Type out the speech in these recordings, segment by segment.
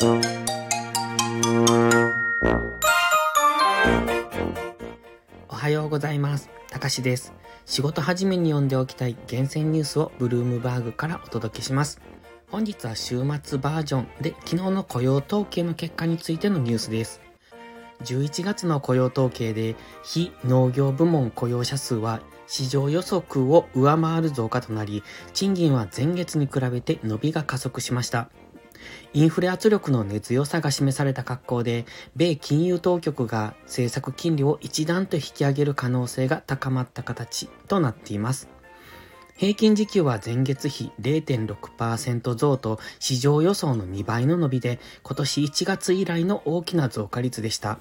おはようございます。たかしです。仕事始めに読んでおきたい厳選ニュースをブルームバーグからお届けします。本日は週末バージョンで昨日の雇用統計の結果についてのニュースです。11月の雇用統計で非農業部門雇用者数は市場予測を上回る増加となり、賃金は前月に比べて伸びが加速しました。インフレ圧力の根強さが示された格好で、米金融当局が政策金利を一段と引き上げる可能性が高まった形となっています。平均時給は前月比0.6%増と市場予想の2倍の伸びで今年1月以来の大きな増加率でした。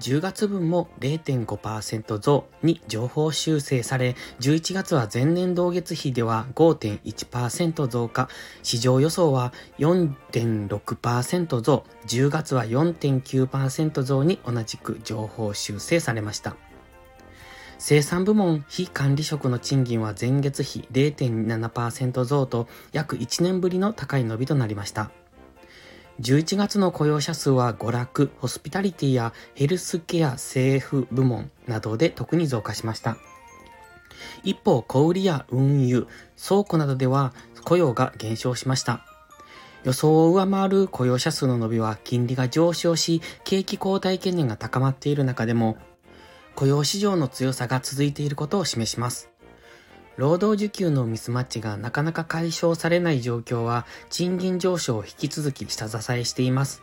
10月分も0.5%増に情報修正され、11月は前年同月比では5.1%増加、市場予想は4.6%増、10月は4.9%増に同じく情報修正されました。生産部門非管理職の賃金は前月比0.7%増と約1年ぶりの高い伸びとなりました。11月の雇用者数は娯楽、ホスピタリティやヘルスケア政府部門などで特に増加しました。一方、小売や運輸、倉庫などでは雇用が減少しました。予想を上回る雇用者数の伸びは金利が上昇し、景気後退懸念が高まっている中でも、雇用市場の強さが続いていることを示します。労働需給のミスマッチがなかなか解消されない状況は賃金上昇を引き続き下支えしています。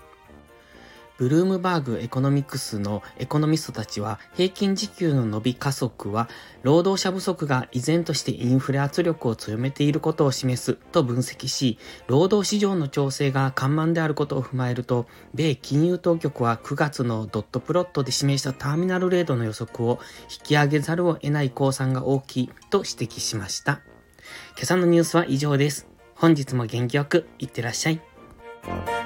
ブルームバーグエコノミクスのエコノミストたちは平均時給の伸び加速は労働者不足が依然としてインフレ圧力を強めていることを示すと分析し、労働市場の調整が緩慢であることを踏まえると、米金融当局は9月のドットプロットで示したターミナルレートの予測を引き上げざるを得ない降参が大きいと指摘しました。今朝のニュースは以上です。本日も元気よくいってらっしゃい。